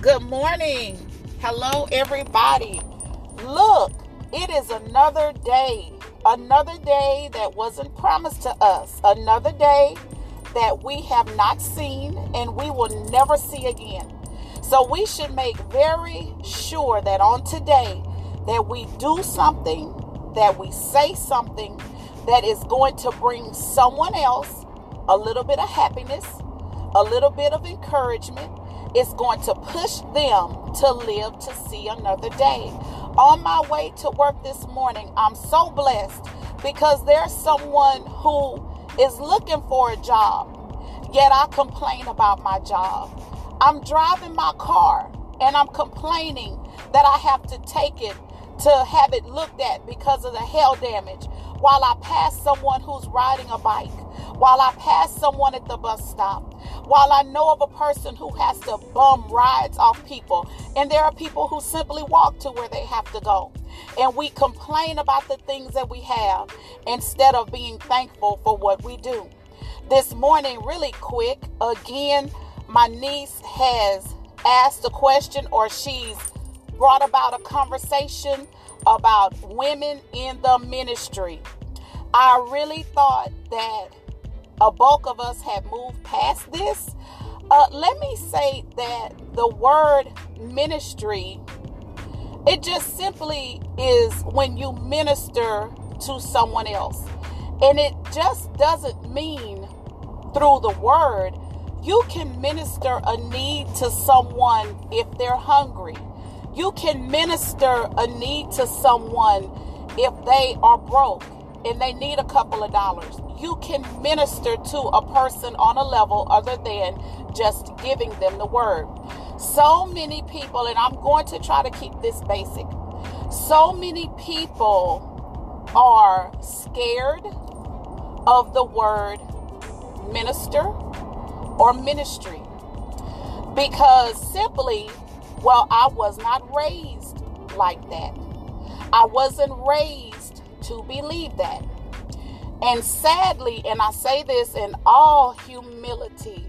Good morning. Hello, everybody. Look, it is another day. Another day that wasn't promised to us. Another day that we have not seen and we will never see again. So we should make very sure that on today that we do something, that we say something that is going to bring someone else a little bit of happiness, a little bit of encouragement. It's going to push them to live to see another day. On my way to work this morning, I'm so blessed because there's someone who is looking for a job, yet I complain about my job. I'm driving my car and I'm complaining that I have to take it to have it looked at because of the hail damage while I pass someone who's riding a bike, while I pass someone at the bus stop, while I know of a person who has to bum rides off people, and there are people who simply walk to where they have to go. And we complain about the things that we have instead of being thankful for what we do. This morning, really quick, again, my niece has asked a question or she's brought about a conversation about women in the ministry. I really thought that a bulk of us have moved past this. Uh, let me say that the word ministry, it just simply is when you minister to someone else. And it just doesn't mean through the word. You can minister a need to someone if they're hungry. You can minister a need to someone if they are broke and they need a couple of dollars. You can minister to a person on a level other than just giving them the word. So many people, and I'm going to try to keep this basic. So many people are scared of the word minister or ministry because simply well, I was not raised like that. I wasn't raised to believe that. And sadly, and I say this in all humility,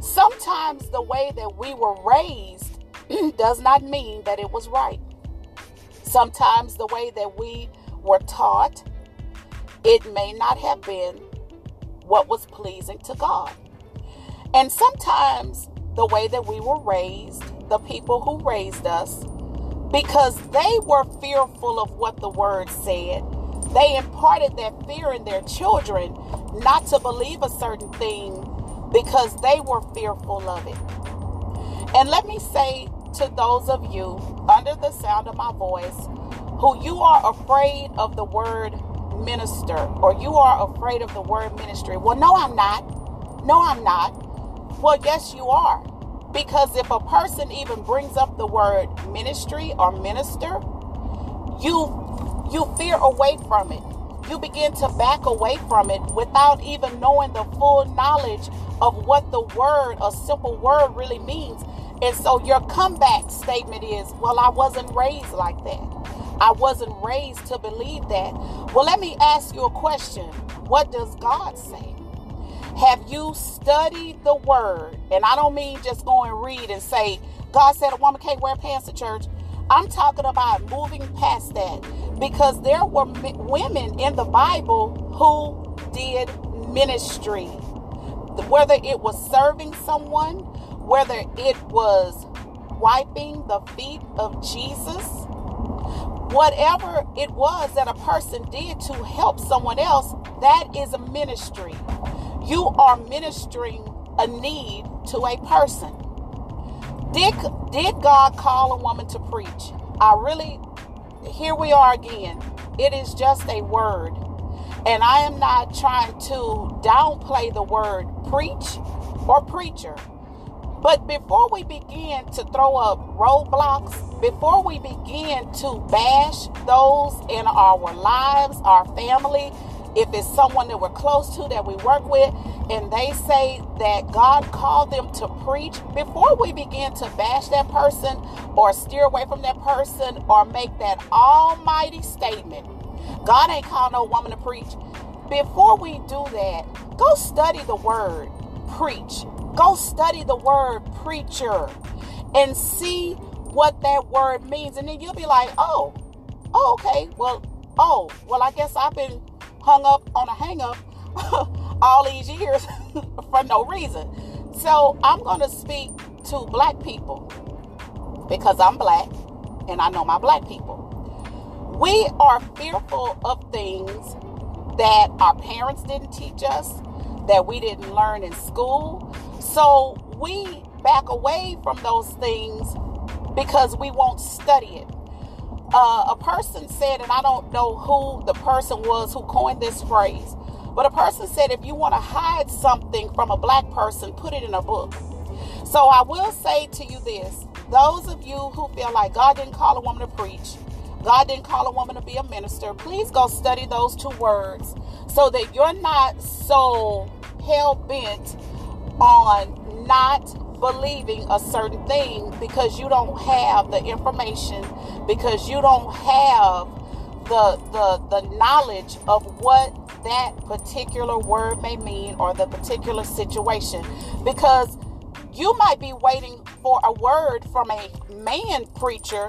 sometimes the way that we were raised does not mean that it was right. Sometimes the way that we were taught, it may not have been what was pleasing to God. And sometimes the way that we were raised the people who raised us because they were fearful of what the word said. They imparted that fear in their children not to believe a certain thing because they were fearful of it. And let me say to those of you under the sound of my voice who you are afraid of the word minister or you are afraid of the word ministry. Well, no, I'm not. No, I'm not. Well, yes, you are. Because if a person even brings up the word ministry or minister, you you fear away from it. You begin to back away from it without even knowing the full knowledge of what the word, a simple word, really means. And so your comeback statement is, Well, I wasn't raised like that. I wasn't raised to believe that. Well, let me ask you a question. What does God say? Have you studied the word? And I don't mean just go and read and say, God said a woman can't wear pants to church. I'm talking about moving past that because there were women in the Bible who did ministry. Whether it was serving someone, whether it was wiping the feet of Jesus, whatever it was that a person did to help someone else, that is a ministry you are ministering a need to a person. Did, did God call a woman to preach? I really, here we are again. It is just a word. And I am not trying to downplay the word preach or preacher. But before we begin to throw up roadblocks, before we begin to bash those in our lives, our family, if it's someone that we're close to that we work with and they say that God called them to preach, before we begin to bash that person or steer away from that person or make that almighty statement, God ain't called no woman to preach. Before we do that, go study the word preach. Go study the word preacher. and see what that word means. And then you'll be like, oh, oh, okay. Well, oh, well, I guess I've been hung up on a hang up all these years for no reason. So I'm going to speak to black people because I'm black and I know my black people. We are fearful of things that our parents didn't teach us, that we didn't learn in school. So we back away from those things because we won't study it. Uh, a person said, and I don't know who the person was who coined this phrase, but a person said if you want to hide something from a black person, put it in a book. So I will say to you this those of you who feel like God didn't call a woman to preach, God didn't call a woman to be a minister, please go study those two words so that you're not so hell bent on not believing a certain thing because you don't have the information, because you don't have the the the knowledge of what that particular word may mean or the particular situation. Because you might be waiting for a word from a man preacher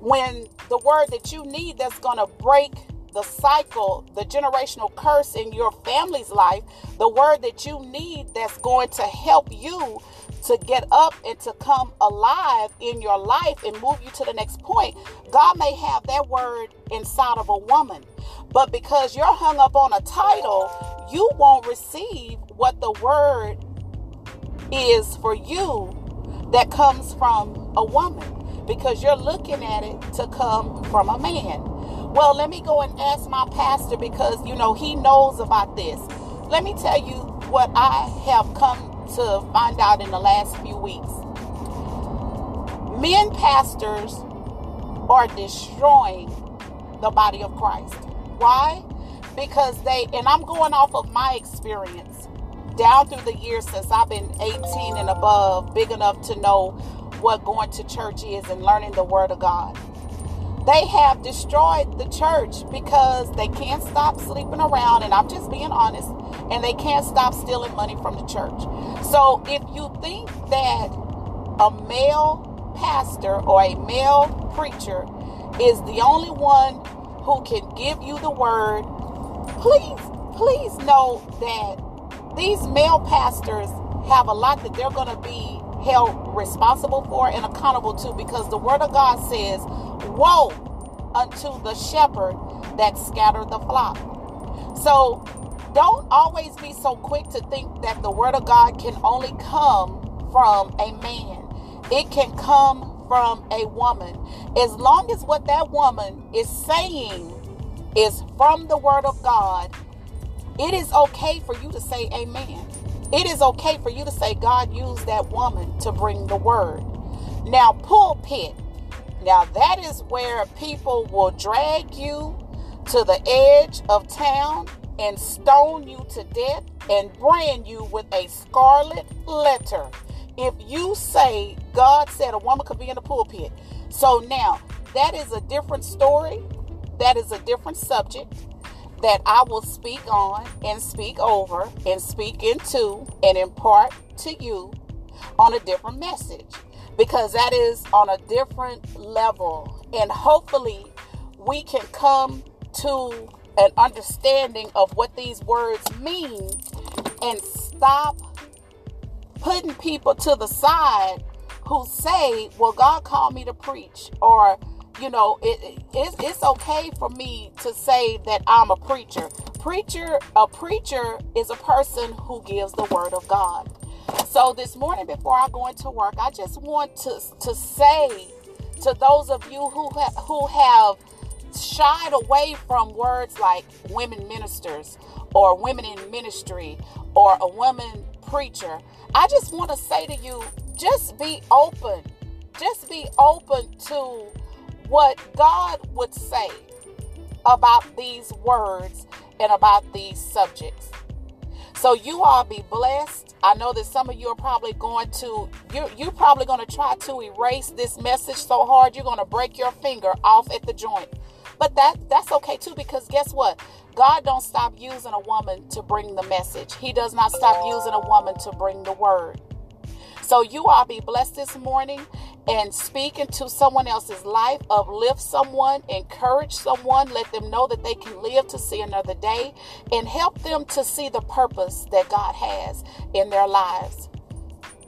when the word that you need that's going to break the cycle, the generational curse in your family's life, the word that you need that's going to help you to get up and to come alive in your life and move you to the next point. God may have that word inside of a woman, but because you're hung up on a title, you won't receive what the word is for you that comes from a woman because you're looking at it to come from a man. Well, let me go and ask my pastor because, you know, he knows about this. Let me tell you what I have come to find out in the last few weeks. Men pastors are destroying the body of Christ. Why? Because they, and I'm going off of my experience down through the years since I've been 18 and above, big enough to know what going to church is and learning the Word of God. They have destroyed the church because they can't stop sleeping around, and I'm just being honest, and they can't stop stealing money from the church. So if you think that a male pastor or a male preacher is the only one who can give you the word, please, please know that these male pastors have a lot that they're going to be held responsible for and accountable to because the word of God says, Woe unto the shepherd that scattered the flock. So don't always be so quick to think that the word of God can only come from a man. It can come from a woman. As long as what that woman is saying is from the word of God, it is okay for you to say amen. It is okay for you to say God used that woman to bring the word. Now, pulpit. Now, that is where people will drag you to the edge of town and stone you to death and brand you with a scarlet letter if you say God said a woman could be in the pulpit. So now that is a different story. That is a different subject that I will speak on and speak over and speak into and impart to you on a different message because that is on a different level. And hopefully, we can come to an understanding of what these words mean and stop putting people to the side who say, Well, God called me to preach, or you know, it, it, it's okay for me to say that I'm a preacher. Preacher, a preacher is a person who gives the word of God. So this morning, before I go into work, I just want to to say to those of you who ha- who have shied away from words like women ministers or women in ministry or a woman preacher, I just want to say to you, just be open. Just be open to what God would say about these words and about these subjects. So you all be blessed. I know that some of you are probably going to you you're probably going to try to erase this message so hard you're going to break your finger off at the joint. But that that's okay too because guess what? God don't stop using a woman to bring the message. He does not stop using a woman to bring the word. So you all be blessed this morning and speak into someone else's life, uplift someone, encourage someone, let them know that they can live to see another day, and help them to see the purpose that God has in their lives.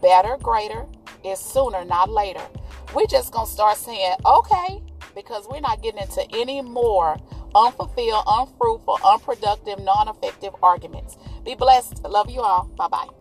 Better, greater is sooner, not later. We're just going to start saying, okay, because we're not getting into any more unfulfilled, unfruitful, unproductive, non effective arguments. Be blessed. Love you all. Bye bye.